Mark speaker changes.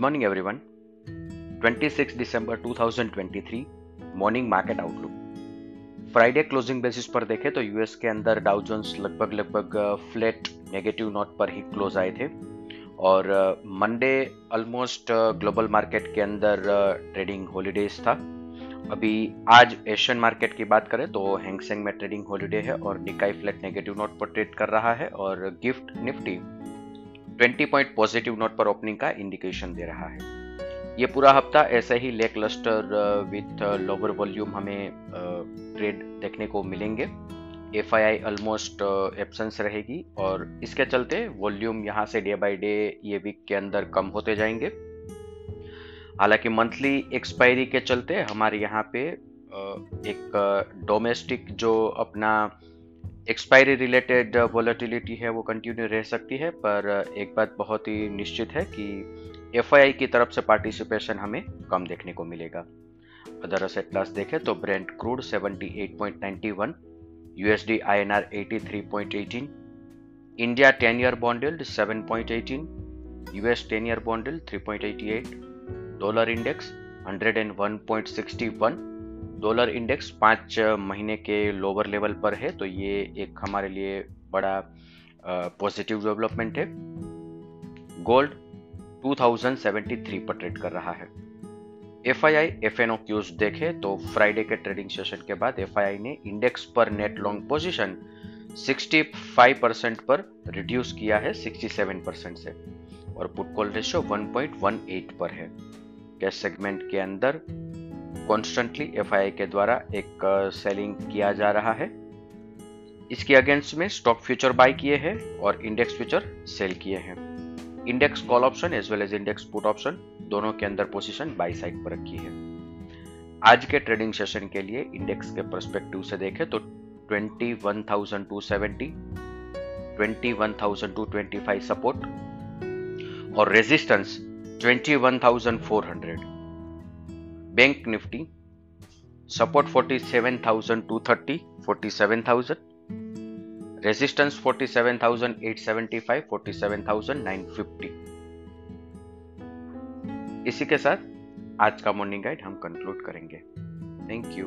Speaker 1: morning, everyone. 26 दिसंबर 2023 morning market outlook Friday closing basis पर देखें तो यूएस के अंदर डाउ लगभग लगभग फ्लैट नेगेटिव नोट पर ही क्लोज आए थे। और मंडे ऑलमोस्ट ग्लोबल मार्केट के अंदर ट्रेडिंग हॉलीडेज था। अभी आज एशियन मार्केट की बात करें तो हैंगसेंग में ट्रेडिंग हॉलीडे है और निकाई फ्लैट नेगेटिव नोट पर ट्रेड कर रहा है और GIFT Nifty 20 point positive note पर ओपनिंग का इंडिकेशन दे रहा है। ये पूरा हफ़्ता ऐसे ही lacklustre with lower volume हमें ट्रेड uh, देखने को मिलेंगे। F I I almost absence रहेगी और इसके चलते वॉल्यूम यहाँ से डे बाई डे ये वीक के अंदर कम होते जाएँगे। हालाँकि मंथली एक्सपायरी के चलते हमारे यहाँ पे uh, एक डोमेस्टिक uh, जो अपना एक्सपायरी रिलेटेड वॉलेटिलिटी है वो कंटिन्यू रह सकती है पर uh, एक बात बहुत ही निश्चित है कि एफआईआई की तरफ़ से पार्टिसिपेशन हमें कम देखने को मिलेगा। अदर असेट क्लास देखें तो Brent crude 78.91 USD INR 83.18 India 10 year bond yield 7.18 US 10 year bond yield 3.88 dollar index 101.61 dollar index पाँच महीने के लोअर लेवल पर है तो ये एक हमारे लिए बड़ा पॉजिटिव डेवलपमेंट है। गोल्ड 2073 पर ट्रेड कर रहा है। F I I F N O cues देखे तो फ्राइडे के ट्रेडिंग सेशन के बाद एफ़ आई आई ने इंडेक्स पर नेट लॉन्ग पोजीशन 65 परसेंट पर रिड्यूस किया है 67 परसेंट से। और पुट कॉल रेशियो 1.18 पर है। कैश सेगमेंट के अंदर कॉन्स्टेंटली एफ़ के द्वारा एक सेलिंग किया जा रहा है। इसके अगेंस्ट में स्टॉक फ्यूचर बाय किए हैं और इंडेक्स फ्यूचर सेल किए हैं। Index call option as well as index put option दोनों के अंदर पोजीशन बाई साइड पर रखी है। आज के ट्रेडिंग सेशन के लिए इंडेक्स के परस्पेक्टिव से देखें तो 21,270 21,225 सपोर्ट और resistance 21,400 bank Nifty support 47,230 47,000 resistance 47,875 47,950 इसी के साथ आज का मॉर्निंग गाइड हम कंक्लूड करेंगे. Thank you